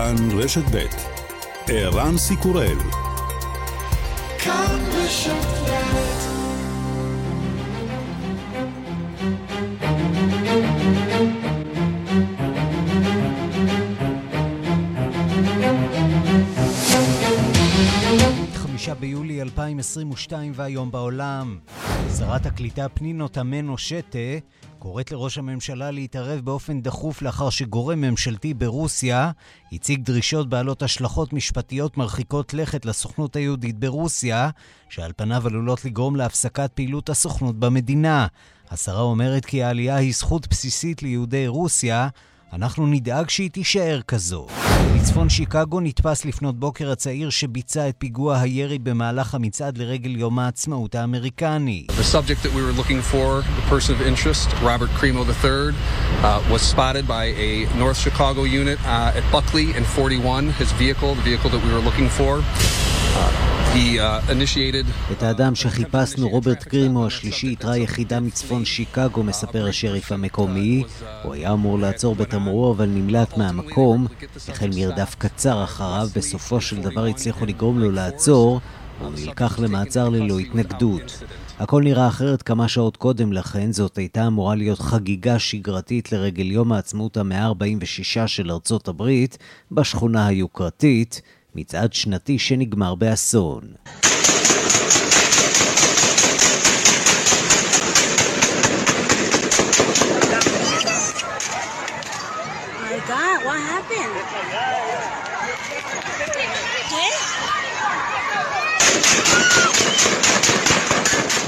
כאן רשת ב' ערן סיקורל כאן רשת ביולי 2022 והיום בעולם. שרת הקליטה פנינו תמנו שטה קוראת לראש הממשלה להתערב באופן דחוף לאחר שגורם ממשלתי ברוסיה הציג דרישות בעלות השלכות משפטיות מרחיקות לכת לסוכנות היהודית ברוסיה, שעל פניו עלולות לגרום להפסקת פעילות הסוכנות במדינה. השרה אומרת כי העלייה היא זכות בסיסית ליהודי רוסיה, אנחנו נדאג שהיא תישאר כזו. בצפון שיקגו נתפס לפנות בוקר הצעיר שביצע את פיגוע הירי במהלך המצעד לרגל יום העצמאות האמריקני. The subject that we were looking for, the person of interest, Robert Cremo III, uh, was spotted by a North Chicago unit uh, at Buckley and 41, his vehicle, the vehicle that we were looking for. Uh, את האדם שחיפשנו, רוברט קרימו השלישי, איתרה יחידה מצפון שיקגו, מספר השריף המקומי. הוא היה אמור לעצור בתמרורו, אבל נמלט מהמקום. החל מרדף קצר אחריו, בסופו של דבר הצליחו לגרום לו לעצור. הוא נלקח למעצר ללא התנגדות. הכל נראה אחרת כמה שעות קודם לכן, זאת הייתה אמורה להיות חגיגה שגרתית לרגל יום העצמאות המאה ה-46 של ארצות הברית, בשכונה היוקרתית. מצעד שנתי שנגמר באסון.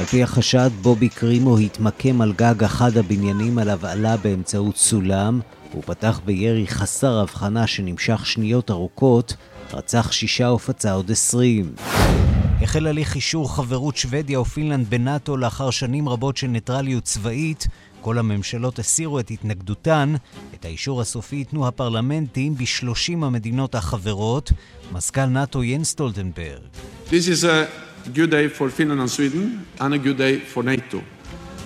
על פי החשד, בובי קרימו התמקם על גג אחד הבניינים עליו עלה באמצעות סולם. הוא פתח בירי חסר הבחנה שנמשך שניות ארוכות, רצח שישה ופצע עוד עשרים. החל הליך אישור חברות שוודיה ופינלנד בנאט"ו לאחר שנים רבות של ניטרליות צבאית. כל הממשלות הסירו את התנגדותן. את האישור הסופי ייתנו הפרלמנטים בשלושים המדינות החברות. מזכ"ל נאט"ו ין סטולטנברג.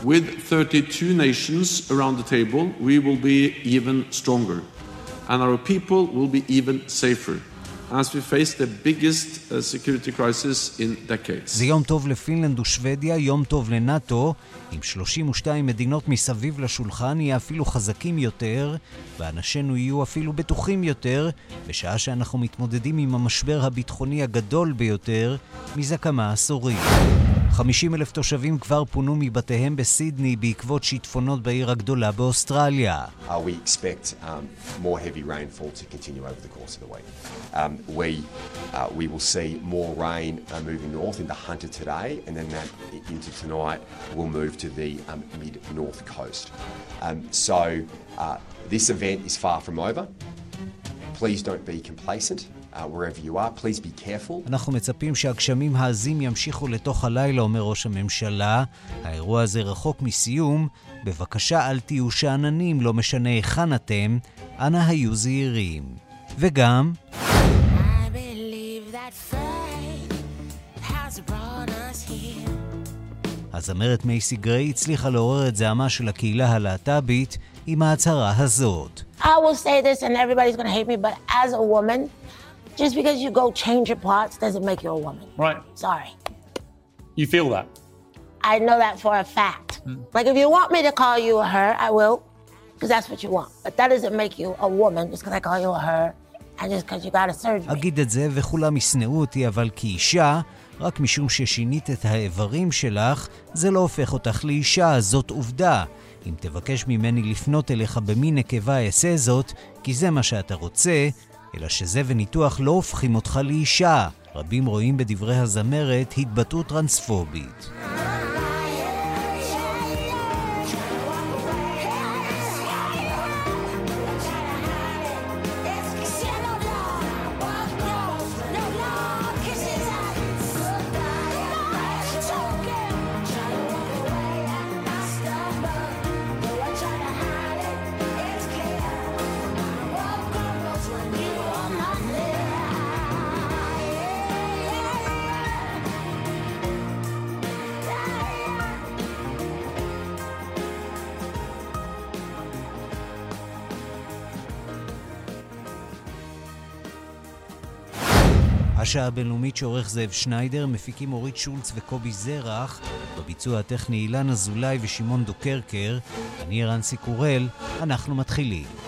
With 32 nations around the table, we will be even stronger. And our people will be even safer. as we face the biggest uh, security crisis in decades. זה יום טוב לפינלנד ושוודיה, יום טוב לנאט"ו. עם 32 מדינות מסביב לשולחן נהיה אפילו חזקים יותר, ואנשינו יהיו אפילו בטוחים יותר, בשעה שאנחנו מתמודדים עם המשבר הביטחוני הגדול ביותר מזה כמה עשורים. 50 אלף תושבים כבר פונו מבתיהם בסידני בעקבות שיטפונות בעיר הגדולה באוסטרליה. Uh, we expect um, more heavy rainfall to continue over the course of the week. Um, we, uh, we will see more rain uh, moving north into Hunter today, and then that into tonight will move to the um, mid-north coast. Um, so uh, this event is far from over. Please don't be complacent. Uh, אנחנו מצפים שהגשמים העזים ימשיכו לתוך הלילה, אומר ראש הממשלה. האירוע הזה רחוק מסיום. בבקשה אל תהיו שאננים, לא משנה היכן אתם, אנא היו זהירים. וגם... הזמרת מייסי גריי הצליחה לעורר את זעמה של הקהילה הלהט"בית עם ההצהרה הזאת. I will say this and everybody's gonna hate me, but as a woman, Just because you go change your plots doesn't make you a woman. Right. Sorry. You feel that? I know that for a fact. Mm. Like if you want me to call you a her, I will, because that's what you want. But that doesn't make you a woman just because I call you a her. And just because you got a surgery. אגיד את זה וכולם ישנאו אותי, אבל כאישה, רק משום ששינית את האיברים שלך, זה לא הופך אותך לאישה, זאת עובדה. אם תבקש ממני לפנות אליך במין נקבה, אעשה זאת, כי זה מה שאתה רוצה, אלא שזה וניתוח לא הופכים אותך לאישה. רבים רואים בדברי הזמרת התבטאות טרנספובית. הבינלאומית שעורך זאב שניידר, מפיקים אורית שולץ וקובי זרח, בביצוע הטכני אילן אזולאי ושמעון דוקרקר, אני רנסי קורל, אנחנו מתחילים.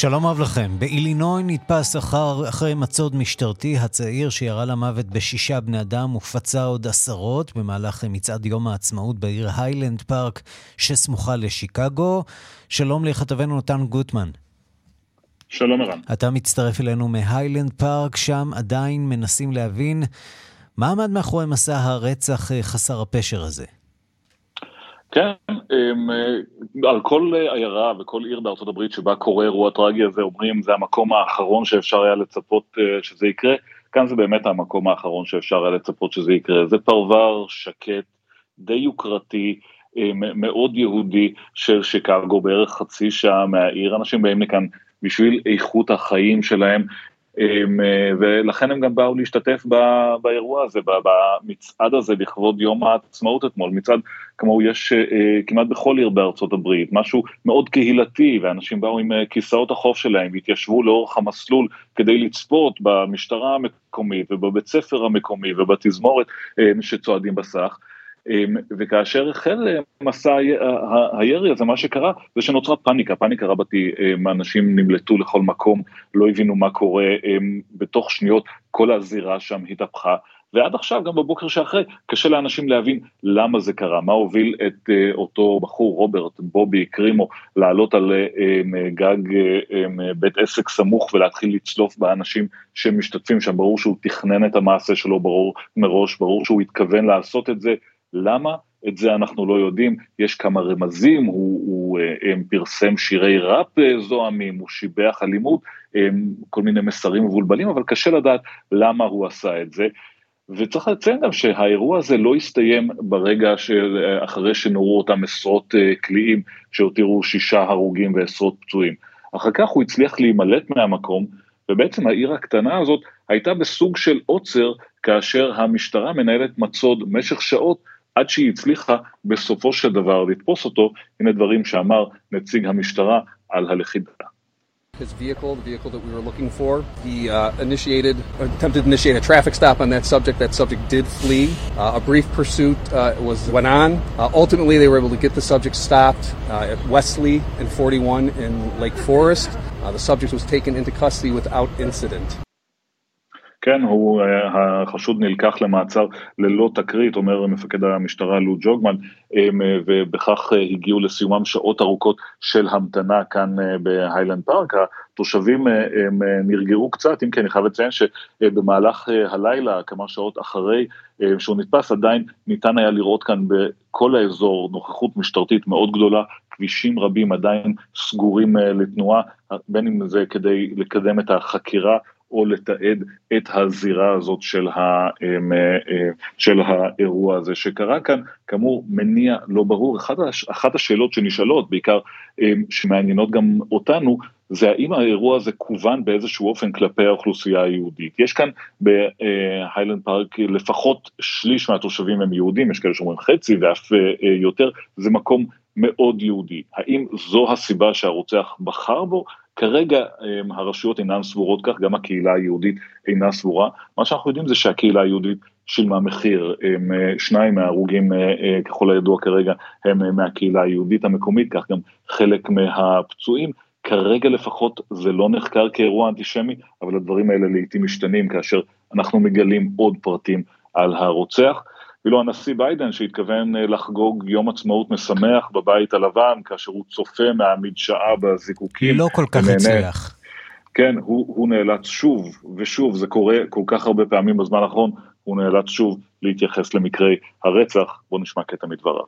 שלום רב לכם. באילינוי נתפס אחר, אחרי מצוד משטרתי הצעיר שירה למוות בשישה בני אדם ופצע עוד עשרות במהלך מצעד יום העצמאות בעיר היילנד פארק שסמוכה לשיקגו. שלום לכתבנו נתן גוטמן. שלום ערן. אתה מצטרף אלינו מהיילנד פארק, שם עדיין מנסים להבין מה עמד מאחורי מסע הרצח אה, חסר הפשר הזה. כן, הם, אה, על כל עיירה וכל עיר בארצות הברית שבה קורה אירוע טרגי הזה אומרים זה המקום האחרון שאפשר היה לצפות אה, שזה יקרה, כאן זה באמת המקום האחרון שאפשר היה לצפות שזה יקרה, זה פרבר שקט, די יוקרתי, אה, מאוד יהודי של שיקגו, בערך חצי שעה מהעיר, אנשים באים לכאן בשביל איכות החיים שלהם, אמ, אה, ולכן הם גם באו להשתתף באירוע הזה, במצעד הזה לכבוד יום העצמאות אתמול, מצעד כמו יש אה, כמעט בכל עיר בארצות הברית, משהו מאוד קהילתי, ואנשים באו עם אה, כיסאות החוף שלהם, התיישבו לאורך המסלול כדי לצפות במשטרה המקומית ובבית ספר המקומי ובתזמורת שצועדים בסך. אמ, וכאשר החל אה, מסע הירי הזה, מה שקרה זה שנוצרה פאניקה, פאניקה רבתי, אמ, אנשים נמלטו לכל מקום, לא הבינו מה קורה, אמ, בתוך שניות כל הזירה שם התהפכה. ועד עכשיו, גם בבוקר שאחרי, קשה לאנשים להבין למה זה קרה, מה הוביל את uh, אותו בחור, רוברט, בובי, קרימו, לעלות על uh, גג בית עסק סמוך ולהתחיל לצלוף באנשים שמשתתפים שם, ברור שהוא תכנן את המעשה שלו, ברור מראש, ברור שהוא התכוון לעשות את זה, למה? את זה אנחנו לא יודעים, יש כמה רמזים, הוא, הוא הם, אה, פרסם שירי ראפ אה, זוהמים, הוא שיבח אלימות, הם, כל מיני מסרים מבולבלים, אבל קשה לדעת למה הוא עשה את זה. וצריך לציין גם שהאירוע הזה לא הסתיים ברגע שאחרי שנורו אותם עשרות אה, קליעים שהותירו שישה הרוגים ועשרות פצועים. אחר כך הוא הצליח להימלט מהמקום, ובעצם העיר הקטנה הזאת הייתה בסוג של עוצר כאשר המשטרה מנהלת מצוד משך שעות עד שהיא הצליחה בסופו של דבר לתפוס אותו, הנה דברים שאמר נציג המשטרה על הלכידה. his vehicle, the vehicle that we were looking for. He uh, initiated, attempted to initiate a traffic stop on that subject. That subject did flee. Uh, a brief pursuit uh, was went on. Uh, ultimately, they were able to get the subject stopped uh, at Wesley and 41 in Lake Forest. Uh, the subject was taken into custody without incident. כן, הוא, אה, החשוד נלקח למעצר ללא תקרית, אומר מפקד המשטרה לו ג'וגמן, אה, ובכך אה, הגיעו לסיומם שעות ארוכות של המתנה כאן בהיילנד פארק. התושבים הם נרגעו קצת, אם כי אני חייב לציין שבמהלך הלילה, כמה שעות אחרי שהוא נתפס, עדיין ניתן היה לראות כאן בכל האזור נוכחות משטרתית מאוד גדולה, כבישים רבים עדיין סגורים לתנועה, בין אם זה כדי לקדם את החקירה או לתעד את הזירה הזאת של, ה, אמ, אה, של האירוע הזה שקרה כאן, כאמור מניע לא ברור. אחת, אחת השאלות שנשאלות, בעיקר אמ, שמעניינות גם אותנו, זה האם האירוע הזה כוון באיזשהו אופן כלפי האוכלוסייה היהודית. יש כאן בהיילנד פארק לפחות שליש מהתושבים הם יהודים, יש כאלה שאומרים חצי ואף אה, יותר, זה מקום מאוד יהודי. האם זו הסיבה שהרוצח בחר בו? כרגע אמ, הרשויות אינן סבורות כך, גם הקהילה היהודית אינה סבורה. מה שאנחנו יודעים זה שהקהילה היהודית שילמה מחיר, הם, אה, שניים מההרוגים אה, אה, ככל הידוע כרגע הם מהקהילה היהודית המקומית, כך גם חלק מהפצועים. כרגע לפחות זה לא נחקר כאירוע אנטישמי, אבל הדברים האלה לעיתים משתנים כאשר אנחנו מגלים עוד פרטים על הרוצח. אפילו הנשיא ביידן שהתכוון אה, לחגוג יום עצמאות משמח בבית הלבן, כאשר הוא צופה מהמדשאה בזיקוקים. לא כל כך הצליח. כן, הוא, הוא נאלץ שוב ושוב, זה קורה כל כך הרבה פעמים בזמן האחרון, הוא נאלץ שוב להתייחס למקרי הרצח. בואו נשמע קטע מדבריו.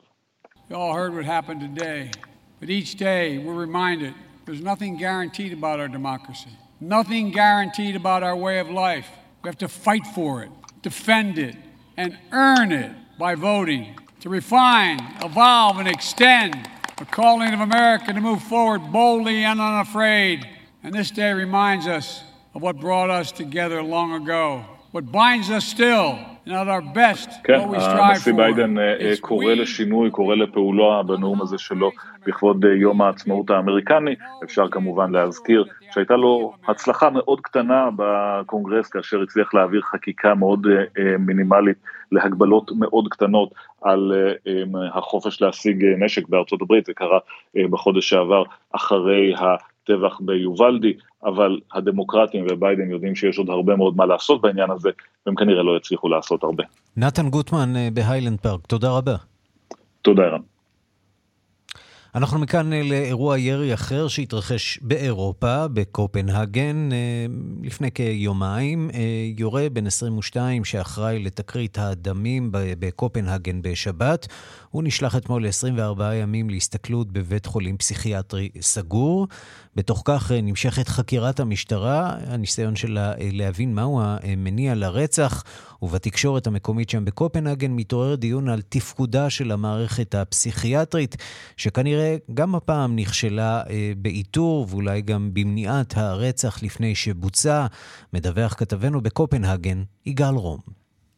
You all heard what happened today, but each day we're reminded there's nothing guaranteed about our democracy, nothing guaranteed about our way of life. We have to fight for it, defend it, and earn it by voting to refine, evolve, and extend the calling of America to move forward boldly and unafraid. And this day reminds us of what brought us together long ago. What binds us still, כן, הנשיא. ביידן אה, is קורא לשינוי, קורא לפעולה בנאום הזה שלו לכבוד אה, יום העצמאות האמריקני. אפשר כמובן להזכיר שהייתה לו הצלחה מאוד קטנה בקונגרס כאשר הצליח להעביר חקיקה מאוד אה, אה, מינימלית להגבלות מאוד קטנות על אה, אה, החופש להשיג אה, נשק בארצות הברית, זה קרה אה, בחודש שעבר אחרי הטבח ביובלדי, אבל הדמוקרטים וביידן יודעים שיש עוד הרבה מאוד מה לעשות בעניין הזה, והם כנראה לא יצליחו לעשות הרבה. נתן גוטמן אה, בהיילנד פארק, תודה רבה. תודה ערן. אנחנו מכאן אה, לאירוע ירי אחר שהתרחש באירופה, בקופנהגן, אה, לפני כיומיים. אה, יורה בן 22 שאחראי לתקרית הדמים בקופנהגן בשבת. הוא נשלח אתמול ל-24 ימים להסתכלות בבית חולים פסיכיאטרי סגור. בתוך כך נמשכת חקירת המשטרה, הניסיון שלה להבין מהו המניע לרצח, ובתקשורת המקומית שם בקופנהגן מתעורר דיון על תפקודה של המערכת הפסיכיאטרית, שכנראה גם הפעם נכשלה אה, באיתור ואולי גם במניעת הרצח לפני שבוצע. מדווח כתבנו בקופנהגן, יגאל רום.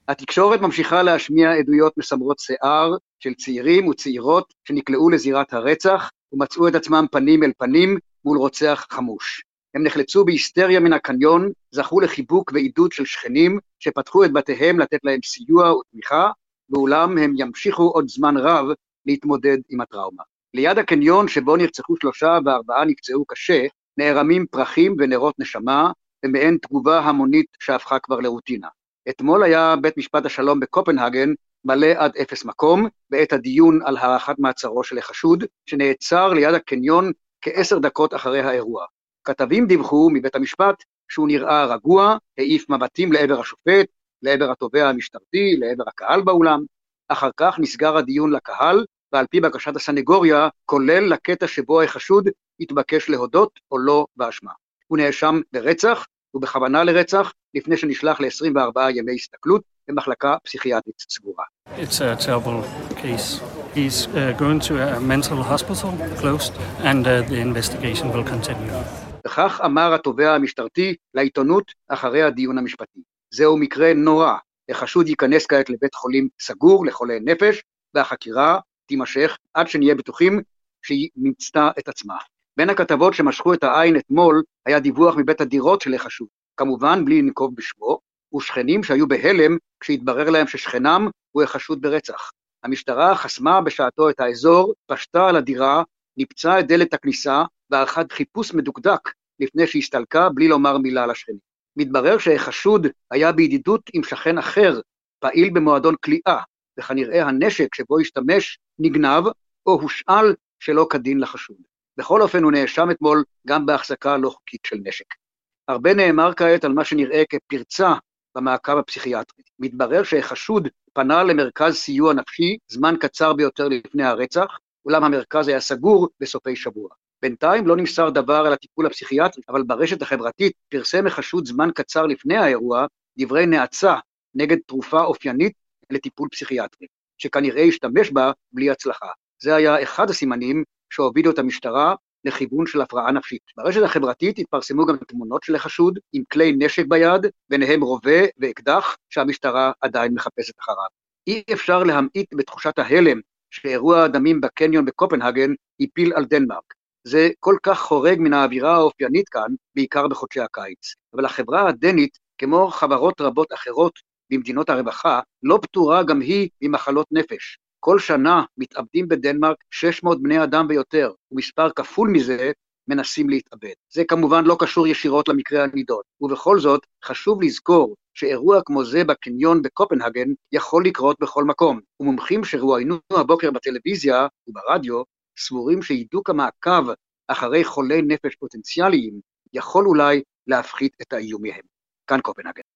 התקשורת ממשיכה להשמיע עדויות מסמרות שיער של צעירים וצעירות שנקלעו לזירת הרצח ומצאו את עצמם פנים אל פנים מול רוצח חמוש. הם נחלצו בהיסטריה מן הקניון, זכו לחיבוק ועידוד של שכנים שפתחו את בתיהם לתת להם סיוע ותמיכה, ואולם הם ימשיכו עוד זמן רב להתמודד עם הטראומה. ליד הקניון שבו נרצחו שלושה וארבעה נפצעו קשה, נערמים פרחים ונרות נשמה, במעין תגובה המונית שהפכה כבר לרוטינה. אתמול היה בית משפט השלום בקופנהגן מלא עד אפס מקום, בעת הדיון על הארכת מעצרו של החשוד, שנעצר ליד הקניון כעשר דקות אחרי האירוע. כתבים דיווחו מבית המשפט שהוא נראה רגוע, העיף מבטים לעבר השופט, לעבר התובע המשטרתי, לעבר הקהל באולם. אחר כך נסגר הדיון לקהל, ועל פי בקשת הסנגוריה, כולל לקטע שבו החשוד התבקש להודות או לא באשמה. הוא נאשם ברצח ובכוונה לרצח, לפני שנשלח ל-24 ימי הסתכלות במחלקה פסיכיאטרית סגורה. It's a terrible case. He's uh, going to a mental hospital, closed, and uh, the investigation will continue. וכך אמר התובע המשטרתי לעיתונות אחרי הדיון המשפטי. זהו מקרה נורא. החשוד ייכנס כעת לבית חולים סגור לחולי נפש, והחקירה תימשך עד שנהיה בטוחים שהיא מיצתה את עצמה. בין הכתבות שמשכו את העין אתמול היה דיווח מבית הדירות של החשוד, כמובן בלי לנקוב בשמו, ושכנים שהיו בהלם כשהתברר להם ששכנם הוא החשוד ברצח. המשטרה חסמה בשעתו את האזור, פשטה על הדירה, ניפצה את דלת הכניסה וערכה חיפוש מדוקדק לפני שהסתלקה בלי לומר מילה לשכנים. מתברר שהחשוד היה בידידות עם שכן אחר, פעיל במועדון כליאה, וכנראה הנשק שבו השתמש נגנב או הושאל שלא כדין לחשוד. בכל אופן הוא נאשם אתמול גם בהחזקה לא חוקית של נשק. הרבה נאמר כעת על מה שנראה כפרצה במעקב הפסיכיאטרי. מתברר שהחשוד פנה למרכז סיוע נפשי זמן קצר ביותר לפני הרצח, אולם המרכז היה סגור בסופי שבוע. בינתיים לא נמסר דבר על הטיפול הפסיכיאטרי, אבל ברשת החברתית פרסם החשוד זמן קצר לפני האירוע דברי נאצה נגד תרופה אופיינית לטיפול פסיכיאטרי, שכנראה השתמש בה בלי הצלחה. זה היה אחד הסימנים שהובילו את המשטרה לכיוון של הפרעה נפשית. ברשת החברתית התפרסמו גם תמונות של החשוד עם כלי נשק ביד, ביניהם רובה ואקדח שהמשטרה עדיין מחפשת אחריו. אי אפשר להמעיט בתחושת ההלם שאירוע הדמים בקניון בקופנהגן הפיל על דנמרק. זה כל כך חורג מן האווירה האופיינית כאן, בעיקר בחודשי הקיץ. אבל החברה הדנית, כמו חברות רבות אחרות במדינות הרווחה, לא פטורה גם היא ממחלות נפש. כל שנה מתאבדים בדנמרק 600 בני אדם ויותר, ומספר כפול מזה מנסים להתאבד. זה כמובן לא קשור ישירות למקרה הנידון, ובכל זאת חשוב לזכור שאירוע כמו זה בקניון בקופנהגן יכול לקרות בכל מקום, ומומחים שרואיינו הבוקר בטלוויזיה וברדיו סבורים שהידוק המעקב אחרי חולי נפש פוטנציאליים יכול אולי להפחית את האיום מהם. כאן קופנהגן.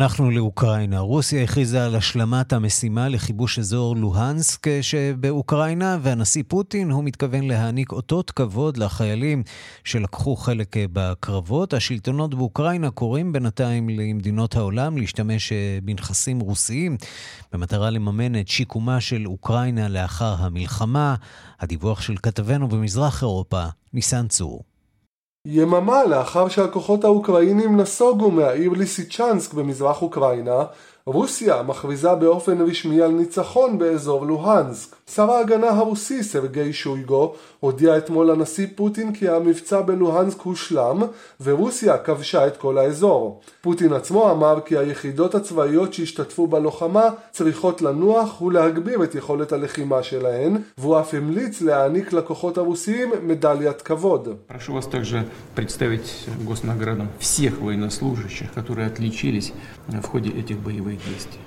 אנחנו לאוקראינה. רוסיה הכריזה על השלמת המשימה לכיבוש אזור לוהנסק שבאוקראינה, והנשיא פוטין, הוא מתכוון להעניק אותות כבוד לחיילים שלקחו חלק בקרבות. השלטונות באוקראינה קוראים בינתיים למדינות העולם להשתמש בנכסים רוסיים במטרה לממן את שיקומה של אוקראינה לאחר המלחמה. הדיווח של כתבנו במזרח אירופה, ניסן צור. יממה לאחר שהכוחות האוקראינים נסוגו מהעיר ליסיצ'נסק במזרח אוקראינה, רוסיה מכריזה באופן רשמי על ניצחון באזור לוהנסק. שר ההגנה הרוסי סרגי שויגו הודיע אתמול לנשיא פוטין כי המבצע בלוהנסק הושלם ורוסיה כבשה את כל האזור. פוטין עצמו אמר כי היחידות הצבאיות שהשתתפו בלוחמה צריכות לנוח ולהגביר את יכולת הלחימה שלהן והוא אף המליץ להעניק לכוחות הרוסיים מדליית כבוד. всех военнослужащих, которые отличились в ходе этих боевых действий.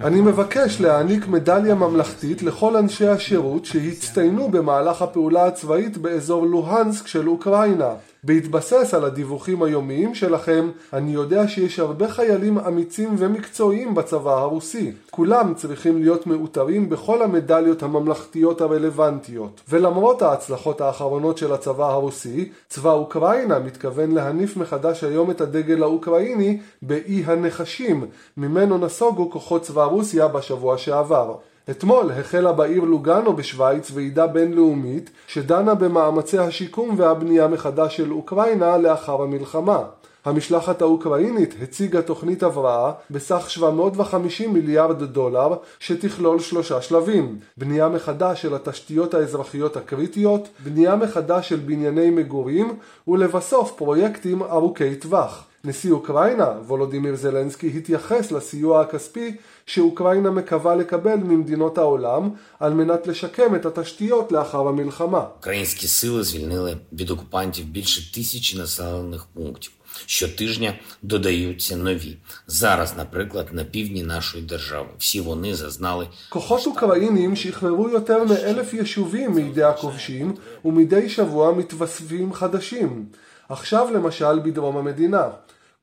אני מבקש להעניק מדליה ממלכתית לכל אנשי השירות שהצטיינו במהלך הפעולה הצבאית באזור לוהנסק של אוקראינה. בהתבסס על הדיווחים היומיים שלכם, אני יודע שיש הרבה חיילים אמיצים ומקצועיים בצבא הרוסי. כולם צריכים להיות מאותרים בכל המדליות הממלכתיות הרלוונטיות. ולמרות ההצלחות האחרונות של הצבא הרוסי, צבא אוקראינה מתכוון להניף מחדש היום את הדגל האוקראיני באי הנחשים, ממנו נסוגו כוחות צבא רוסיה בשבוע שעבר. אתמול החלה בעיר לוגאנו בשוויץ ועידה בינלאומית שדנה במאמצי השיקום והבנייה מחדש של אוקראינה לאחר המלחמה. המשלחת האוקראינית הציגה תוכנית הבראה בסך 750 מיליארד דולר שתכלול שלושה שלבים בנייה מחדש של התשתיות האזרחיות הקריטיות, בנייה מחדש של בנייני מגורים ולבסוף פרויקטים ארוכי טווח. נשיא אוקראינה, וולודימיר זלנסקי, התייחס לסיוע הכספי שאוקראינה מקווה לקבל ממדינות העולם על מנת לשקם את התשתיות לאחר המלחמה. Українські сили звільнили від окупантів більше тисячі населених пунктів. Щотижня додаються нові. Зараз, наприклад, на півдні нашої держави. Всі вони зазнали... כוחות אוקראינים שחררו יותר מאלף יישובים מידי הכובשים, ומדי שבוע מתווספים חדשים. עכשיו למשל בדרום המדינה.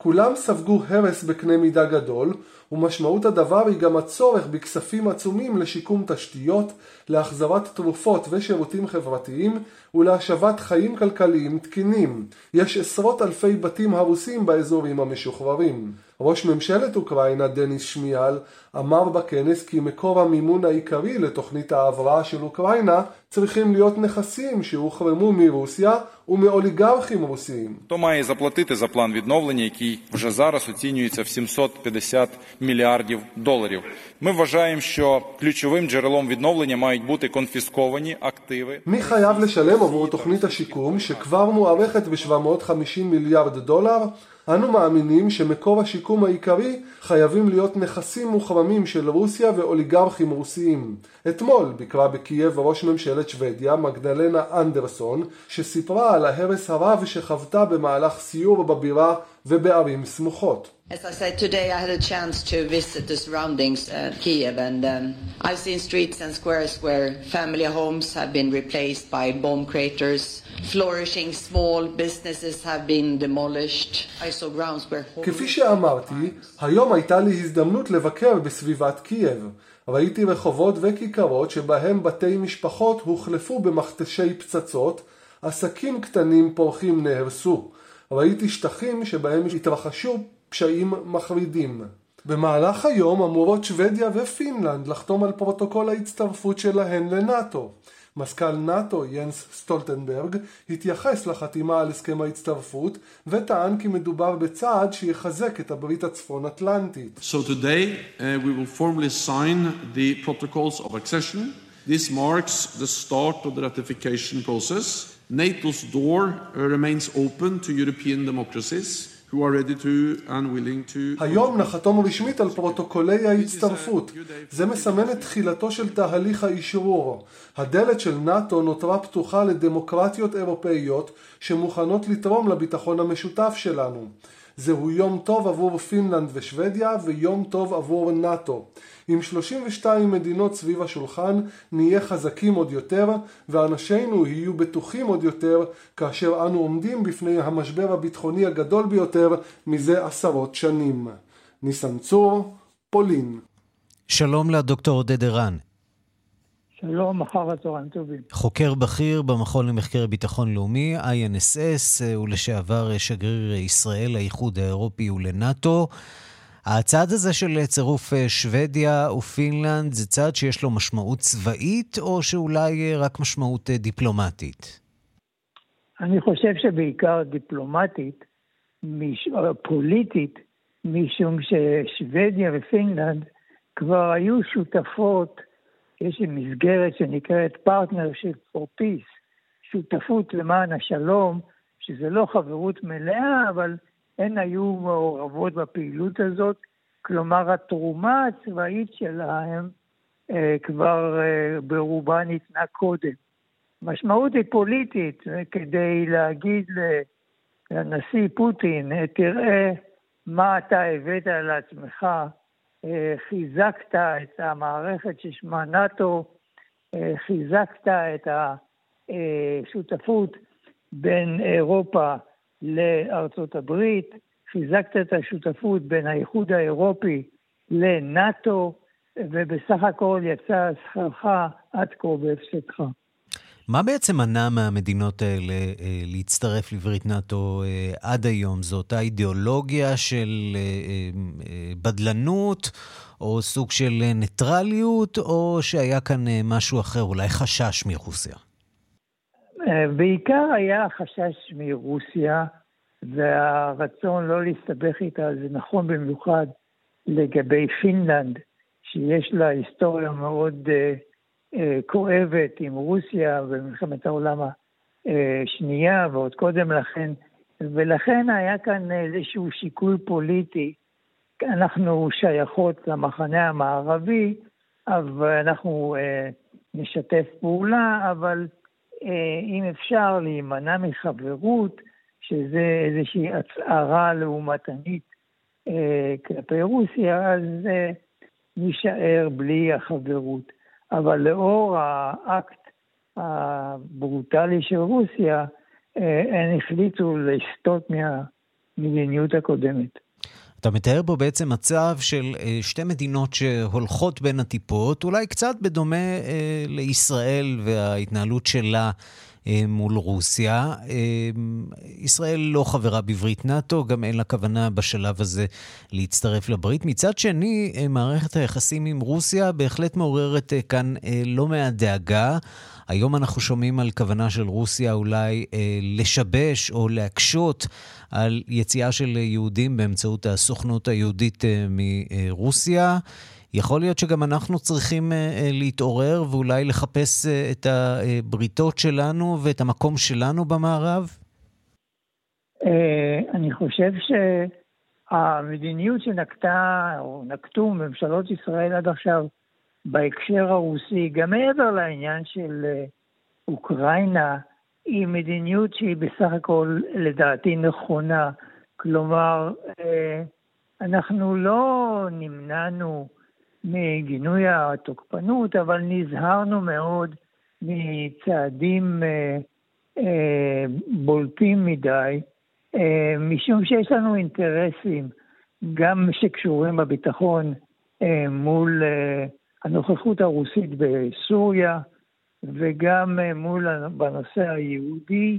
כולם ספגו הרס בקנה מידה גדול, ומשמעות הדבר היא גם הצורך בכספים עצומים לשיקום תשתיות, להחזרת תרופות ושירותים חברתיים ולהשבת חיים כלכליים תקינים. יש עשרות אלפי בתים הרוסים באזורים המשוחררים. ראש ממשלת אוקראינה דניס שמיאל אמר בכנס כי מקור המימון העיקרי לתוכנית ההבראה של אוקראינה צריכים להיות נכסים שהוחרמו מרוסיה ומאוליגרכים רוסיים. Хто має заплатити за план відновлення, який вже зараз оцінюється в 750 мільярдів доларів? Ми вважаємо, що ключовим джерелом відновлення мають бути конфісковані активи. מי חייב לשלם עבור תוכנית השיקום שכבר מוערכת ב-750 מיליארד דולר? אנו מאמינים שמקור השיקום העיקרי חייבים להיות נכסים מוחרמים של רוסיה ואוליגרכים רוסיים. אתמול ביקרה בקייב ראש ממשלת שוודיה מגדלנה אנדרסון שסיפרה על ההרס הרב שחוותה במהלך סיור בבירה ובערים סמוכות. As I said today, I had a chance to visit the surroundings of Kiev, and um, I've seen streets and squares where family homes have been replaced by bomb craters. כפי שאמרתי, היום הייתה לי הזדמנות לבקר בסביבת קייב. ראיתי רחובות וכיכרות שבהם בתי משפחות הוחלפו במכתשי פצצות, עסקים קטנים פורחים נהרסו. ראיתי שטחים שבהם התרחשו פשעים מחרידים. במהלך היום אמורות שוודיה ופינלנד לחתום על פרוטוקול ההצטרפות שלהן לנאט"ו. מזכ"ל נאט"ו ינס סטולטנברג התייחס לחתימה על הסכם ההצטרפות וטען כי מדובר בצעד שיחזק את הברית הצפון אטלנטית. So today uh, we will formally sign the protocols of accession. This marks the start of the ratification process. NATO's door uh, remains open to European democracies. היום נחתום רשמית על פרוטוקולי ההצטרפות. זה מסמן את תחילתו של תהליך האישרור. הדלת של נאט"ו נותרה פתוחה לדמוקרטיות אירופאיות שמוכנות לתרום לביטחון המשותף שלנו. זהו יום טוב עבור פינלנד ושוודיה ויום טוב עבור נאט"ו. עם 32 מדינות סביב השולחן נהיה חזקים עוד יותר ואנשינו יהיו בטוחים עוד יותר כאשר אנו עומדים בפני המשבר הביטחוני הגדול ביותר מזה עשרות שנים. ניסן צור, פולין. שלום לדוקטור עודד ערן. שלום, אחר הצהריים טובים. חוקר בכיר במכון למחקר ביטחון לאומי, INSS, ולשעבר שגריר ישראל לאיחוד האירופי ולנאט"ו. הצעד הזה של צירוף שוודיה ופינלנד זה צעד שיש לו משמעות צבאית, או שאולי רק משמעות דיפלומטית? אני חושב שבעיקר דיפלומטית, מש... פוליטית, משום ששוודיה ופינלנד כבר היו שותפות יש מסגרת שנקראת Partnership for Peace, שותפות למען השלום, שזה לא חברות מלאה, אבל הן היו מעורבות בפעילות הזאת, כלומר התרומה הצבאית שלהם אה, כבר אה, ברובה ניתנה קודם. משמעות היא פוליטית, כדי להגיד לנשיא פוטין, תראה מה אתה הבאת על עצמך אה, חיזקת את המערכת ששמה נאט"ו, אה, חיזקת את השותפות בין אירופה לארצות הברית, חיזקת את השותפות בין האיחוד האירופי לנאט"ו, ובסך הכל יצא שכרך עד כה בהפסדך. מה בעצם מנע מהמדינות האלה אה, להצטרף לברית נאט"ו אה, עד היום? זו אותה אידיאולוגיה של אה, בדלנות, או סוג של ניטרליות, או שהיה כאן משהו אחר, אולי חשש מרוסיה? בעיקר היה חשש מרוסיה, והרצון לא להסתבך איתה, זה נכון במיוחד לגבי פינלנד, שיש לה היסטוריה מאוד... Uh, כואבת עם רוסיה במלחמת העולם השנייה ועוד קודם לכן, ולכן היה כאן איזשהו שיקול פוליטי. אנחנו שייכות למחנה המערבי, אבל אנחנו אה, נשתף פעולה, אבל אה, אם אפשר להימנע מחברות, שזה איזושהי הצהרה לעומתנית אה, כלפי רוסיה, אז אה, נישאר בלי החברות. אבל לאור האקט הברוטלי של רוסיה, אה, הן החליטו לסטות מהמדיניות הקודמת. אתה מתאר פה בעצם מצב של אה, שתי מדינות שהולכות בין הטיפות, אולי קצת בדומה אה, לישראל וההתנהלות שלה מול רוסיה. אה, ישראל לא חברה בברית נאט"ו, גם אין לה כוונה בשלב הזה להצטרף לברית. מצד שני, אה, מערכת היחסים עם רוסיה בהחלט מעוררת כאן לא מעט דאגה. היום אנחנו שומעים על כוונה של רוסיה אולי לשבש או להקשות על יציאה של יהודים באמצעות הסוכנות היהודית מרוסיה. יכול להיות שגם אנחנו צריכים uh, להתעורר ואולי לחפש uh, את הבריתות שלנו ואת המקום שלנו במערב? אני חושב שהמדיניות שנקטה, או נקטו ממשלות ישראל עד עכשיו בהקשר הרוסי, גם מעבר לעניין של אוקראינה, היא מדיניות שהיא בסך הכל לדעתי נכונה. כלומר, אנחנו לא נמנענו מגינוי התוקפנות, אבל נזהרנו מאוד מצעדים אה, אה, בולטים מדי, אה, משום שיש לנו אינטרסים, גם שקשורים בביטחון אה, מול אה, הנוכחות הרוסית בסוריה, וגם אה, מול בנושא היהודי,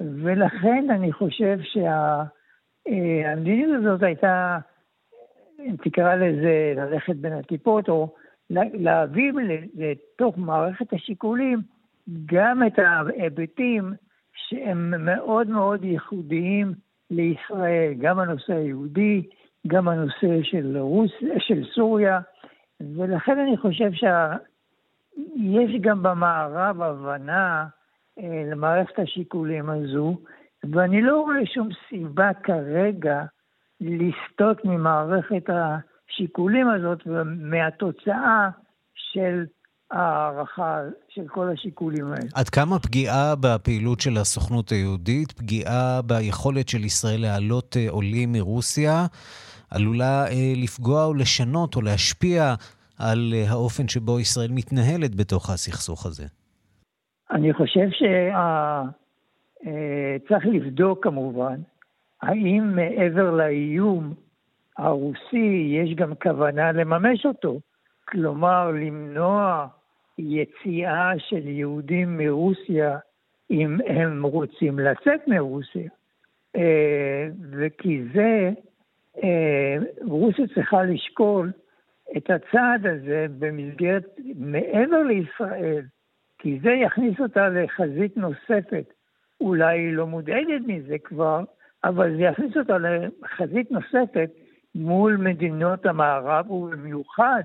ולכן אני חושב שהמדיניות אה, הזאת הייתה אם תקרא לזה ללכת בין הטיפות, או להביא לתוך מערכת השיקולים גם את ההיבטים שהם מאוד מאוד ייחודיים לישראל, גם הנושא היהודי, גם הנושא של, רוס, של סוריה, ולכן אני חושב שיש גם במערב הבנה אה, למערכת השיקולים הזו, ואני לא רואה שום סיבה כרגע לסטות ממערכת השיקולים הזאת ומהתוצאה של הערכה של כל השיקולים האלה. עד כמה פגיעה בפעילות של הסוכנות היהודית, פגיעה ביכולת של ישראל להעלות אה, עולים מרוסיה, עלולה אה, לפגוע או לשנות או להשפיע על אה, האופן שבו ישראל מתנהלת בתוך הסכסוך הזה? אני חושב שצריך לבדוק כמובן, האם מעבר לאיום הרוסי יש גם כוונה לממש אותו. כלומר, למנוע יציאה של יהודים מרוסיה אם הם רוצים לצאת מרוסיה. אה, וכי זה, אה, רוסיה צריכה לשקול את הצעד הזה במסגרת, מעבר לישראל, כי זה יכניס אותה לחזית נוספת. אולי היא לא מודאגת מזה כבר, אבל זה יכניס אותה לחזית נוספת מול מדינות המערב, ובמיוחד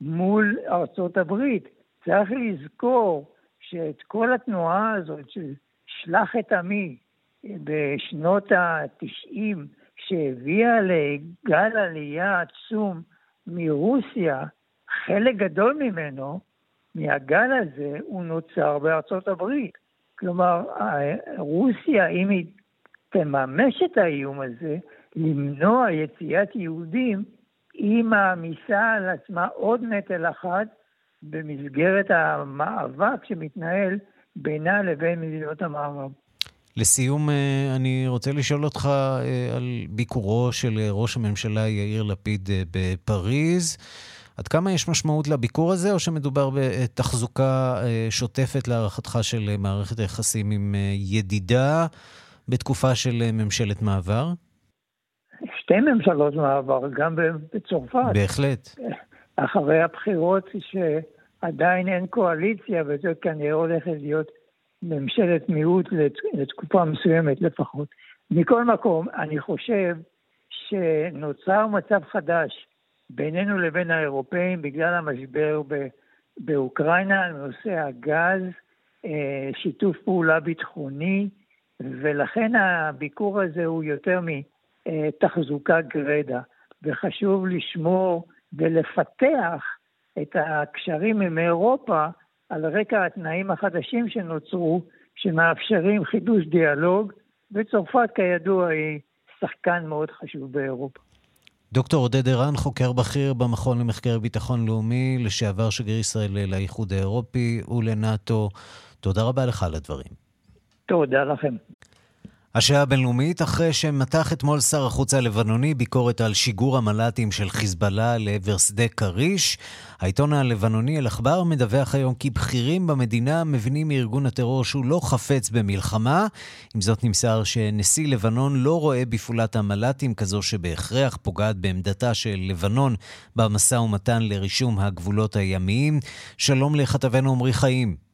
מול ארצות הברית. צריך לזכור שאת כל התנועה הזאת של שלח את עמי בשנות ה-90, שהביאה לגל עלייה עצום מרוסיה, חלק גדול ממנו, מהגל הזה, הוא נוצר בארצות הברית. כלומר, רוסיה, אם היא תממש את האיום הזה, למנוע יציאת יהודים, היא מעמיסה על עצמה עוד נטל אחד במסגרת המאבק שמתנהל בינה לבין מדינות המערב. לסיום, אה, אני רוצה לשאול אותך אה, על ביקורו של אה, ראש הממשלה יאיר לפיד בפריז. עד כמה יש משמעות לביקור הזה, או שמדובר בתחזוקה שוטפת להערכתך של מערכת היחסים עם ידידה בתקופה של ממשלת מעבר? שתי ממשלות מעבר, גם בצרפת. בהחלט. אחרי הבחירות שעדיין אין קואליציה, וזה כנראה הולכת להיות ממשלת מיעוט לתקופה מסוימת לפחות. מכל מקום, אני חושב שנוצר מצב חדש בינינו לבין האירופאים בגלל המשבר באוקראינה על נושא הגז, אה, שיתוף פעולה ביטחוני, ולכן הביקור הזה הוא יותר מתחזוקה גרידא, וחשוב לשמור ולפתח את הקשרים עם אירופה על רקע התנאים החדשים שנוצרו, שמאפשרים חידוש דיאלוג, וצרפת כידוע היא שחקן מאוד חשוב באירופה. דוקטור עודד ערן, חוקר בכיר במכון למחקר ביטחון לאומי, לשעבר שגריר ישראל לאיחוד האירופי ולנאט"ו, תודה רבה לך על הדברים. תודה לכם. השעה הבינלאומית, אחרי שמתח אתמול שר החוץ הלבנוני ביקורת על שיגור המל"טים של חיזבאללה לעבר שדה כריש, העיתון הלבנוני אל-עכבר מדווח היום כי בכירים במדינה מבינים מארגון הטרור שהוא לא חפץ במלחמה. עם זאת נמסר שנשיא לבנון לא רואה בפעולת המל"טים כזו שבהכרח פוגעת בעמדתה של לבנון במשא ומתן לרישום הגבולות הימיים. שלום לכתבנו עמרי חיים.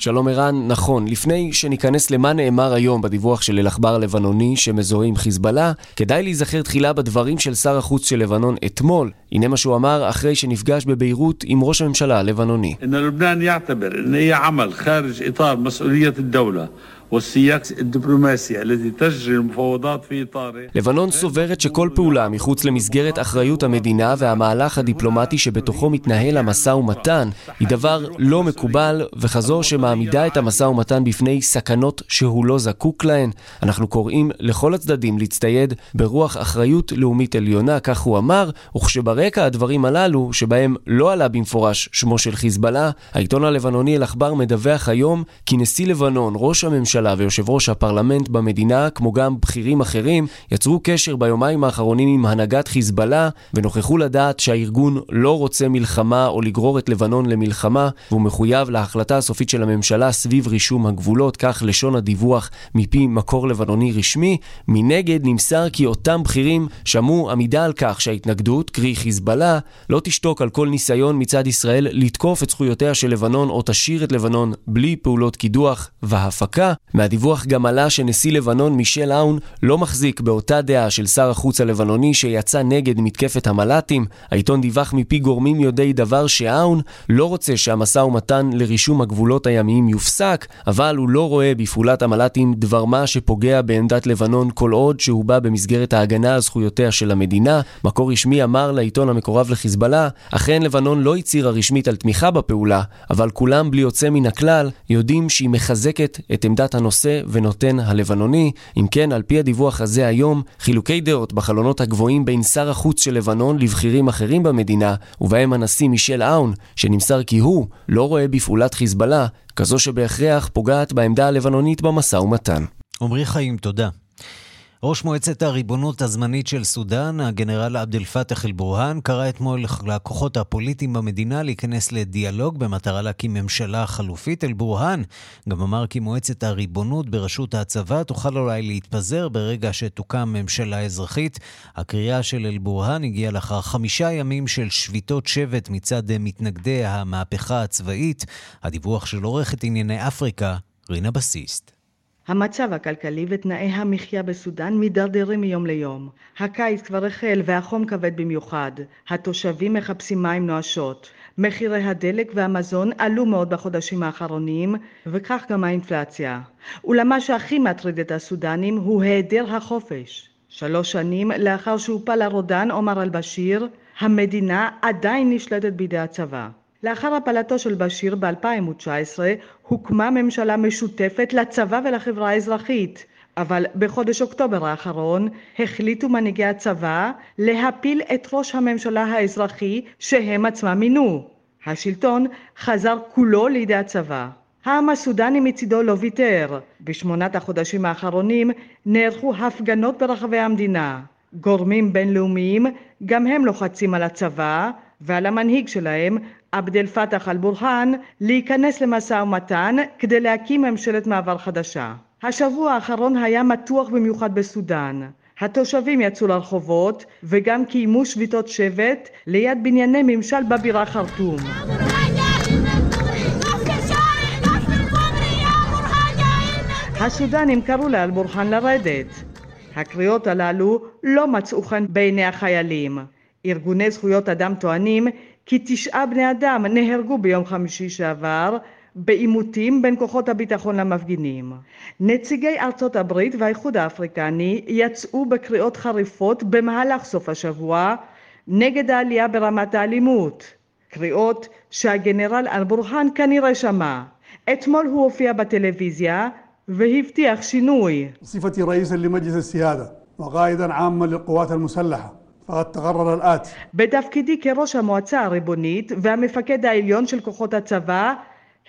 שלום ערן, נכון, לפני שניכנס למה נאמר היום בדיווח של אל-עכבר הלבנוני שמזוהה עם חיזבאללה, כדאי להיזכר תחילה בדברים של שר החוץ של לבנון אתמול. הנה מה שהוא אמר אחרי שנפגש בביירות עם ראש הממשלה הלבנוני. לבנון סוברת שכל פעולה מחוץ למסגרת אחריות המדינה והמהלך הדיפלומטי שבתוכו מתנהל המשא ומתן היא דבר לא מקובל וכזו שמעמידה את המשא ומתן בפני סכנות שהוא לא זקוק להן. אנחנו קוראים לכל הצדדים להצטייד ברוח אחריות לאומית עליונה, כך הוא אמר, וכשברקע הדברים הללו, שבהם לא עלה במפורש שמו של חיזבאללה, העיתון הלבנוני אל-עכבר מדווח היום כי נשיא לבנון, ראש הממשלה ויושב ראש הפרלמנט במדינה, כמו גם בכירים אחרים, יצרו קשר ביומיים האחרונים עם הנהגת חיזבאללה, ונוכחו לדעת שהארגון לא רוצה מלחמה או לגרור את לבנון למלחמה, והוא מחויב להחלטה הסופית של הממשלה סביב רישום הגבולות, כך לשון הדיווח מפי מקור לבנוני רשמי. מנגד נמסר כי אותם בכירים שמעו עמידה על כך שההתנגדות, קרי חיזבאללה, לא תשתוק על כל ניסיון מצד ישראל לתקוף את זכויותיה של לבנון או תשאיר את לבנון בלי פעולות קידוח והפקה, מהדיווח גם עלה שנשיא לבנון מישל אאון לא מחזיק באותה דעה של שר החוץ הלבנוני שיצא נגד מתקפת המל"טים. העיתון דיווח מפי גורמים יודעי דבר שאאון לא רוצה שהמשא ומתן לרישום הגבולות הימיים יופסק, אבל הוא לא רואה בפעולת המל"טים דבר מה שפוגע בעמדת לבנון כל עוד שהוא בא במסגרת ההגנה על זכויותיה של המדינה. מקור רשמי אמר לעיתון המקורב לחיזבאללה, אכן לבנון לא הצהירה רשמית על תמיכה בפעולה, אבל כולם בלי יוצא מן הכלל יודעים שהיא מחזקת את עמדת הנושא ונותן הלבנוני. אם כן, על פי הדיווח הזה היום, חילוקי דעות בחלונות הגבוהים בין שר החוץ של לבנון לבכירים אחרים במדינה, ובהם הנשיא מישל אאון, שנמסר כי הוא לא רואה בפעולת חיזבאללה כזו שבהכרח פוגעת בעמדה הלבנונית במשא ומתן. עמרי חיים, תודה. ראש מועצת הריבונות הזמנית של סודאן, הגנרל עבד אל פתח אל-בורהאן, קרא אתמול לכוחות הפוליטיים במדינה להיכנס לדיאלוג במטרה להקים ממשלה חלופית. אל-בורהאן גם אמר כי מועצת הריבונות בראשות הצבא תוכל אולי להתפזר ברגע שתוקם ממשלה אזרחית. הקריאה של אל-בורהאן הגיעה לאחר חמישה ימים של שביתות שבט מצד מתנגדי המהפכה הצבאית. הדיווח של עורכת ענייני אפריקה, רינה בסיסט. המצב הכלכלי ותנאי המחיה בסודאן מידרדרים מיום ליום. הקיץ כבר החל והחום כבד במיוחד. התושבים מחפשים מים נואשות. מחירי הדלק והמזון עלו מאוד בחודשים האחרונים, וכך גם האינפלציה. אולם מה שהכי מטריד את הסודנים הוא היעדר החופש. שלוש שנים לאחר שהופל הרודן עומר אל-בשיר, המדינה עדיין נשלטת בידי הצבא. לאחר הפלתו של בשיר ב-2019 הוקמה ממשלה משותפת לצבא ולחברה האזרחית, אבל בחודש אוקטובר האחרון החליטו מנהיגי הצבא להפיל את ראש הממשלה האזרחי שהם עצמם מינו. השלטון חזר כולו לידי הצבא. העם הסודני מצידו לא ויתר. בשמונת החודשים האחרונים נערכו הפגנות ברחבי המדינה. גורמים בינלאומיים גם הם לוחצים על הצבא ועל המנהיג שלהם עבד אל פתח אל-בורהאן להיכנס למשא ומתן כדי להקים ממשלת מעבר חדשה. השבוע האחרון היה מתוח במיוחד בסודאן. התושבים יצאו לרחובות וגם קיימו שביתות שבט ליד בנייני ממשל בבירה חרטום. הסודנים קראו לאל-בורהאן לרדת. הקריאות הללו לא מצאו חן בעיני החיילים. ארגוני זכויות אדם טוענים כי תשעה בני אדם נהרגו ביום חמישי שעבר בעימותים בין כוחות הביטחון למפגינים. נציגי ארצות הברית והאיחוד האפריקני יצאו בקריאות חריפות במהלך סוף השבוע נגד העלייה ברמת האלימות. קריאות שהגנרל אל-בורהאן כנראה שמע. אתמול הוא הופיע בטלוויזיה והבטיח שינוי. صفتي رئيسا למג'לס السيادة وقائدا عاما للقوات المسلحة בתפקידי כראש המועצה הריבונית והמפקד העליון של כוחות הצבא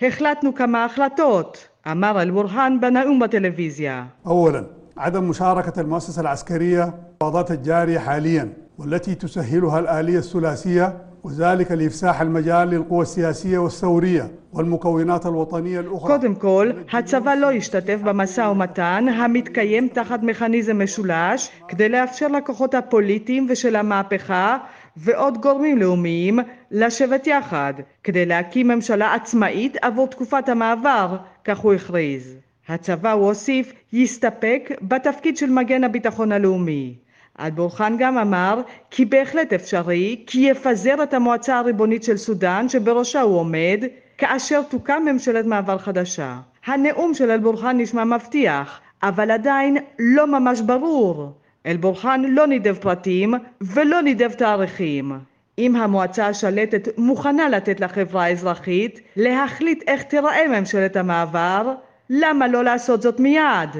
החלטנו כמה החלטות, אמר אל-בורהאן בנאום בטלוויזיה. أولا عدم مشاركة المؤسسة العسكرية في الجارية حاليا والتي تسهلها الآلية الثلاثية وذلك لإفساح المجال للقوى السياسية والثورية والمكونات الوطنية الأخرى. קודם כל, הצבא לא ישתתף במשא ומתן המתקיים תחת מכניזם משולש כדי לאפשר לכוחות הפוליטיים ושל המהפכה ועוד גורמים לאומיים לשבת יחד כדי להקים ממשלה עצמאית עבור תקופת המעבר, כך הוא הכריז. הצבא, הוא הוסיף, יסתפק בתפקיד של מגן הביטחון הלאומי. אל-בורחן גם אמר כי בהחלט אפשרי כי יפזר את המועצה הריבונית של סודאן שבראשה הוא עומד כאשר תוקם ממשלת מעבר חדשה. הנאום של אל-בורחן נשמע מבטיח, אבל עדיין לא ממש ברור. אל-בורחן לא נידב פרטים ולא נידב תאריכים. אם המועצה השלטת מוכנה לתת לחברה האזרחית להחליט איך תיראה ממשלת המעבר, למה לא לעשות זאת מיד?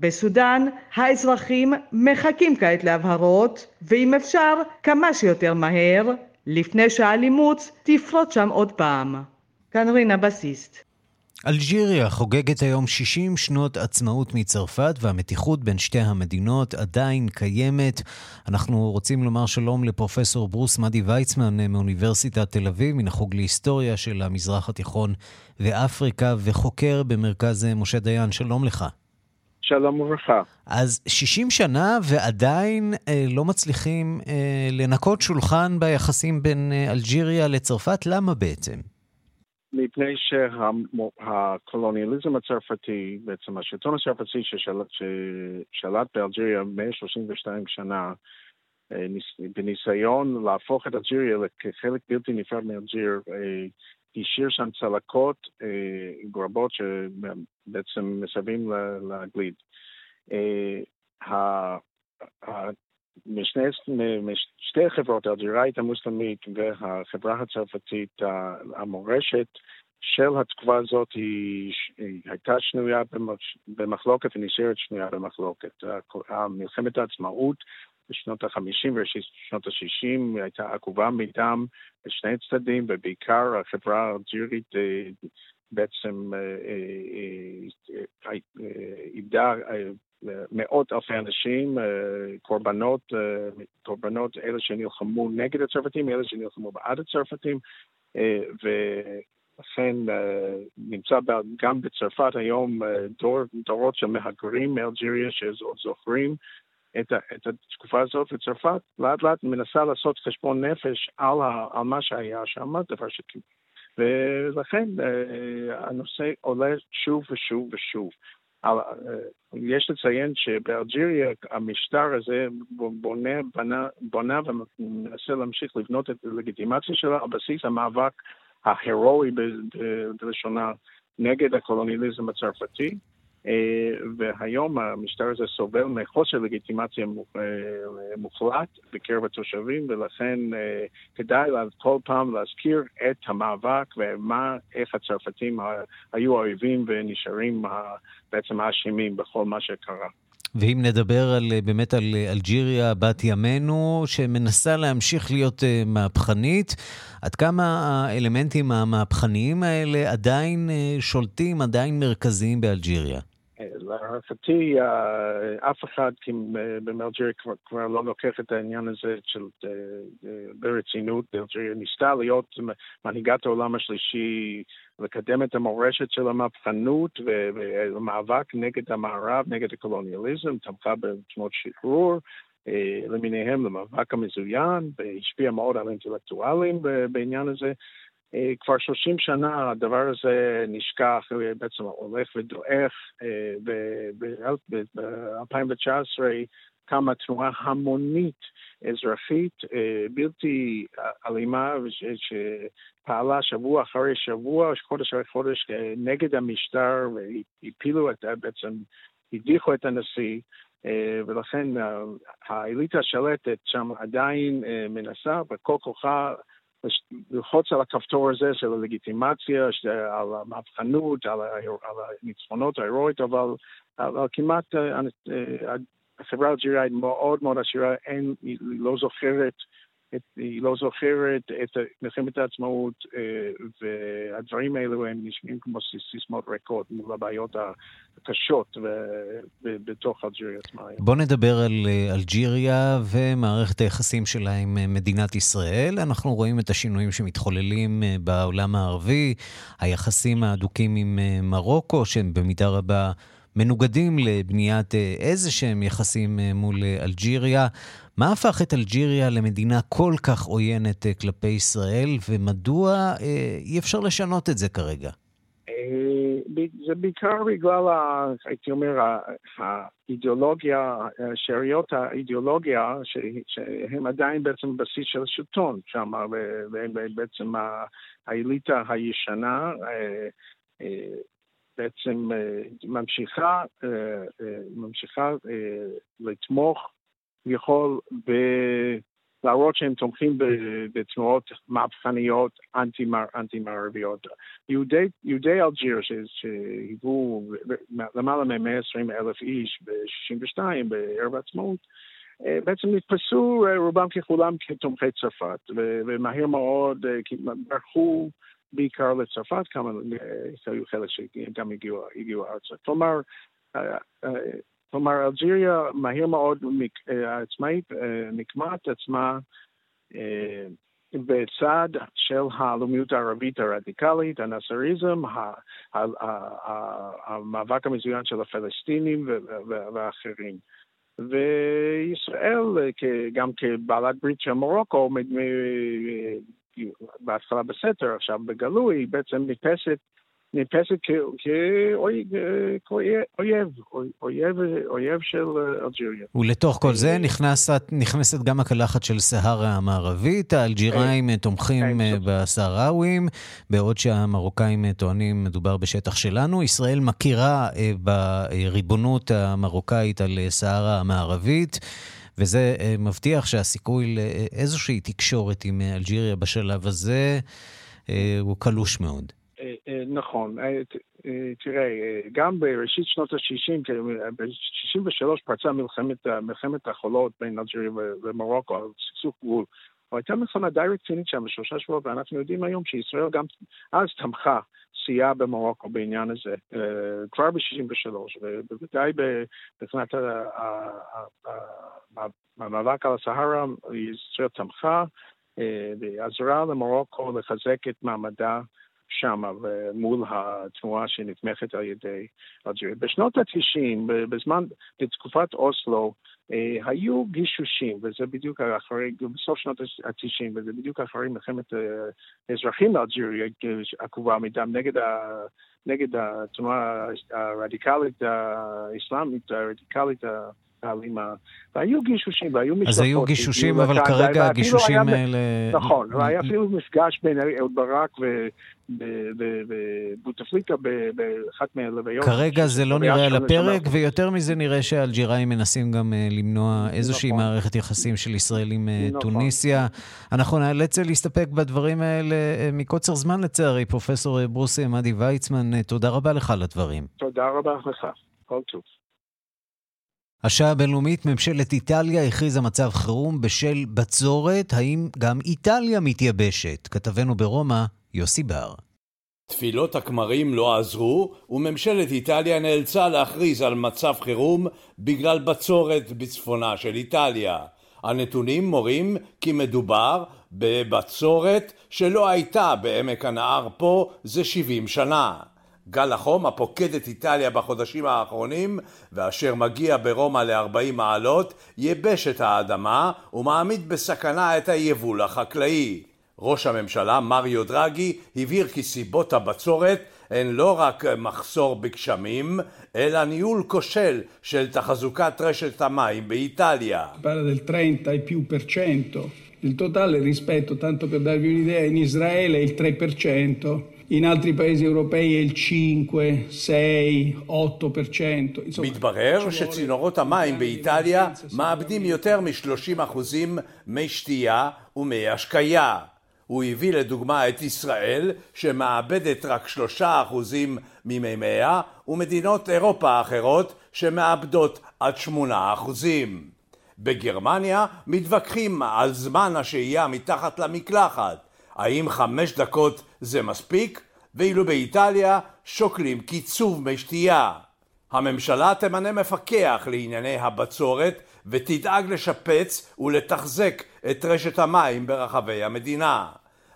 בסודאן האזרחים מחכים כעת להבהרות, ואם אפשר, כמה שיותר מהר, לפני שהאלימות תפרוץ שם עוד פעם. כאן רינה בסיסט. אלג'יריה חוגגת היום 60 שנות עצמאות מצרפת והמתיחות בין שתי המדינות עדיין קיימת. אנחנו רוצים לומר שלום לפרופסור ברוס מדי ויצמן מאוניברסיטת תל אביב, מן החוג להיסטוריה של המזרח התיכון ואפריקה וחוקר במרכז משה דיין. שלום לך. שלום וברכה. אז 60 שנה ועדיין אה, לא מצליחים אה, לנקות שולחן ביחסים בין אה, אלג'יריה לצרפת, למה בעצם? מפני שהקולוניאליזם הצרפתי, בעצם השלטון הצרפתי ששלט, ששלט באלג'יריה 132 שנה, בניסיון להפוך את אלג'יריה כחלק בלתי נפרד מאלג'יר, השאיר שם צלקות רבות שבעצם מסבים לגליד. משני, משתי החברות, האלג'יראית המוסלמית והחברה הצרפתית, המורשת של התקופה הזאת היא, היא הייתה שנויה במחלוקת ונשארת שנויה במחלוקת. מלחמת העצמאות בשנות ה-50 ושנות ה-60 הייתה עקובה מדם בשני צדדים, ובעיקר החברה האלג'ירית בעצם איבדה מאות אלפי אנשים, קורבנות, קורבנות אלה שנלחמו נגד הצרפתים, אלה שנלחמו בעד הצרפתים, ולכן נמצא גם בצרפת היום דור, דורות של מהגרים מאלג'יריה שזוכרים את, את התקופה הזאת, וצרפת לאט לאט מנסה לעשות חשבון נפש על, ה, על מה שהיה שם, דבר שכאילו. ולכן הנושא עולה שוב ושוב ושוב. יש לציין שבאלג'יריה המשטר הזה בונה, בנה, בונה ומנסה להמשיך לבנות את הלגיטימציה שלה על בסיס המאבק ההירואי בלשונה נגד הקולוניאליזם הצרפתי. והיום המשטר הזה סובל מחוסר לגיטימציה מוחלט בקרב התושבים, ולכן כדאי כל פעם להזכיר את המאבק ומה, איך הצרפתים היו האויבים ונשארים בעצם האשמים בכל מה שקרה. ואם נדבר על, באמת על אלג'יריה, בת ימינו, שמנסה להמשיך להיות מהפכנית, עד כמה האלמנטים המהפכניים האלה עדיין שולטים, עדיין מרכזיים באלג'יריה? להערכתי, אף אחד במלג'יריה כבר, כבר לא לוקח את העניין הזה של, ברצינות. אלג'יריה ניסתה להיות מנהיגת העולם השלישי, לקדם את המורשת של המהפכנות ומאבק נגד המערב, נגד הקולוניאליזם, תמכה בתנועות שחרור. למיניהם למאבק המזוין, והשפיע מאוד על אינטלקטואלים בעניין הזה. כבר 30 שנה הדבר הזה נשכח, בעצם הולך ודועך, ב-2019 קמה תנועה המונית אזרחית בלתי אלימה שפעלה שבוע אחרי שבוע, חודש אחרי חודש נגד המשטר והפילו את, בעצם הדיחו את הנשיא. ולכן האליטה השלטת שם עדיין מנסה בכל כוחה ללחוץ על הכפתור הזה של הלגיטימציה, על המהפכנות, על הניצחונות ההירואית, אבל, אבל כמעט החברה האלג'יראית מאוד מאוד עשירה, אין, היא לא זוכרת את, היא לא זוכרת את מלחמת העצמאות, והדברים האלו הם נשמעים כמו סיסמאות ריקות מול הבעיות הקשות בתוך אלג'יריה עצמה. בוא נדבר על אלג'יריה ומערכת היחסים שלה עם מדינת ישראל. אנחנו רואים את השינויים שמתחוללים בעולם הערבי, היחסים ההדוקים עם מרוקו, שהם במידה רבה... מנוגדים לבניית איזה שהם יחסים מול אלג'יריה. מה הפך את אלג'יריה למדינה כל כך עוינת כלפי ישראל, ומדוע אי אפשר לשנות את זה כרגע? זה בעיקר בגלל, הייתי אומר, האידיאולוגיה, שאריות האידיאולוגיה, שהם עדיין בעצם בסיס של השלטון שם, והם בעצם האליטה הישנה. בעצם ממשיכה, ממשיכה לתמוך יכול להראות שהם תומכים בתנועות מהפכניות אנטי-מערביות. יהודי, יהודי אלג'יר שהיוו למעלה מ-120 אלף איש ב-62 בערב העצמאות, בעצם נתפסו רובם ככולם כתומכי צרפת, ומהר מאוד ברחו בעיקר לצרפת, כמה היו חלק שגם הגיעו, הגיעו ארצה. כלומר, כלומר, אלג'יריה מהר מאוד עצמאית נקמת עצמה בצד של הלאומיות הערבית הרדיקלית, הנאסריזם, המאבק המזוין של הפלסטינים ואחרים. וישראל, גם כבעלת ברית של מרוקו, בהתחלה בסתר, עכשיו בגלוי, בעצם נתפסת נתפסת כאויב, אויב, אויב של אלג'יריה. ולתוך כל זה נכנסת, נכנסת גם הקלחת של סהרה המערבית, האלג'יראים תומכים בסהראווים, בעוד שהמרוקאים טוענים מדובר בשטח שלנו. ישראל מכירה בריבונות המרוקאית על סהרה המערבית. וזה מבטיח שהסיכוי לאיזושהי תקשורת עם אלג'יריה בשלב הזה הוא קלוש מאוד. נכון, תראה, גם בראשית שנות ה-60, ב-63 פרצה מלחמת, מלחמת החולות בין אלג'יריה ומרוקו סכסוך גבול. הייתה מלחמה די רצינית שם בשלושה שבועות, ואנחנו יודעים היום שישראל גם אז תמכה, סייעה במרוקו בעניין הזה, כבר ב-63, ובוודאי מבחינת המאבק על הסהרה, ישראל תמכה ועזרה למרוקו לחזק את מעמדה שם מול התנועה שנתמכת על ידי אלג'יריה. בשנות ה-90, בזמן, בתקופת אוסלו, היו גישושים, וזה בדיוק אחרי, בסוף שנות ה-90, וזה בדיוק אחרי מלחמת האזרחים באלג'יריה עקובה מדם נגד, ה, נגד התנועה הרדיקלית האסלאמית, הרדיקלית האלימה, והיו גישושים והיו משפחות. אז היו גישושים, אבל כרגע הגישושים האלה... נכון, והיה אפילו מפגש בין אהוד ברק ובוטפליקה באחת מהלוויות. כרגע זה לא נראה על הפרק, ויותר מזה נראה שהאלג'יראים מנסים גם למנוע איזושהי מערכת יחסים של ישראל עם טוניסיה. אנחנו נאלץ להסתפק בדברים האלה מקוצר זמן לצערי. פרופסור ברוסי עמדי ויצמן, תודה רבה לך על הדברים. תודה רבה לך. כל טוב. השעה הבינלאומית, ממשלת איטליה הכריזה מצב חירום בשל בצורת. האם גם איטליה מתייבשת? כתבנו ברומא, יוסי בר. תפילות הכמרים לא עזרו, וממשלת איטליה נאלצה להכריז על מצב חירום בגלל בצורת בצפונה של איטליה. הנתונים מורים כי מדובר בבצורת שלא הייתה בעמק הנהר פה זה 70 שנה. גל החום הפוקד את איטליה בחודשים האחרונים ואשר מגיע ברומא ל-40 מעלות ייבש את האדמה ומעמיד בסכנה את היבול החקלאי. ראש הממשלה מריו דרגי הבהיר כי סיבות הבצורת הן לא רק מחסור בגשמים, אלא ניהול כושל של תחזוקת רשת המים באיטליה. Il totale rispetto, tanto per darvi un'idea, in Israele il 3%, in altri paesi europei è il 5, 6, 8%. מתברר שצינורות המים באיטליה מאבדים יותר מ-30% מי שתייה ומי השקיה. הוא הביא לדוגמה את ישראל שמאבדת רק 3% ממימיה ומדינות אירופה האחרות שמאבדות עד 8%. בגרמניה מתווכחים על זמן השהייה מתחת למקלחת. האם חמש דקות זה מספיק? ואילו באיטליה שוקלים קיצוב מי שתייה. הממשלה תמנה מפקח לענייני הבצורת ותדאג לשפץ ולתחזק את רשת המים ברחבי המדינה.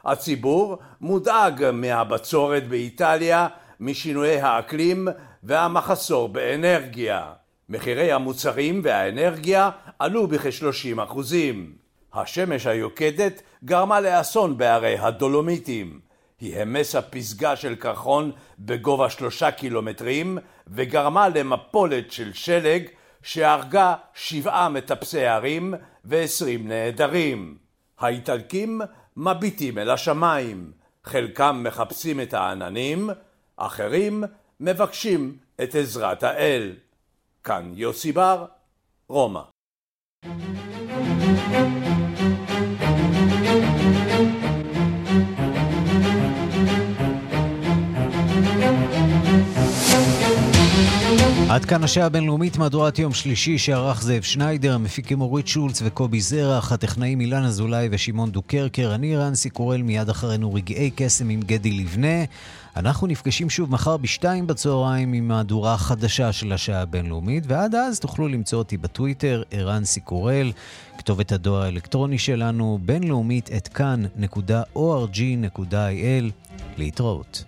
הציבור מודאג מהבצורת באיטליה, משינויי האקלים והמחסור באנרגיה. מחירי המוצרים והאנרגיה עלו בכ-30 אחוזים. השמש היוקדת גרמה לאסון בערי הדולומיטים. היא המסה פסגה של קרחון בגובה שלושה קילומטרים וגרמה למפולת של שלג שהרגה שבעה מטפסי הרים ועשרים נעדרים. האיטלקים מביטים אל השמיים, חלקם מחפשים את העננים, אחרים מבקשים את עזרת האל. כאן יוסי בר, רומא. עד כאן השעה הבינלאומית, מהדורת יום שלישי שערך זאב שניידר, המפיקים אורית שולץ וקובי זרח, הטכנאים אילן אזולאי ושמעון דוקרקר, אני רנסי קורל, מיד אחרינו רגעי קסם עם גדי לבנה. אנחנו נפגשים שוב מחר בשתיים בצהריים עם מהדורה חדשה של השעה הבינלאומית, ועד אז תוכלו למצוא אותי בטוויטר, ערן סיקורל, כתובת הדואר האלקטרוני שלנו, בינלאומית את כאן.org.il. להתראות.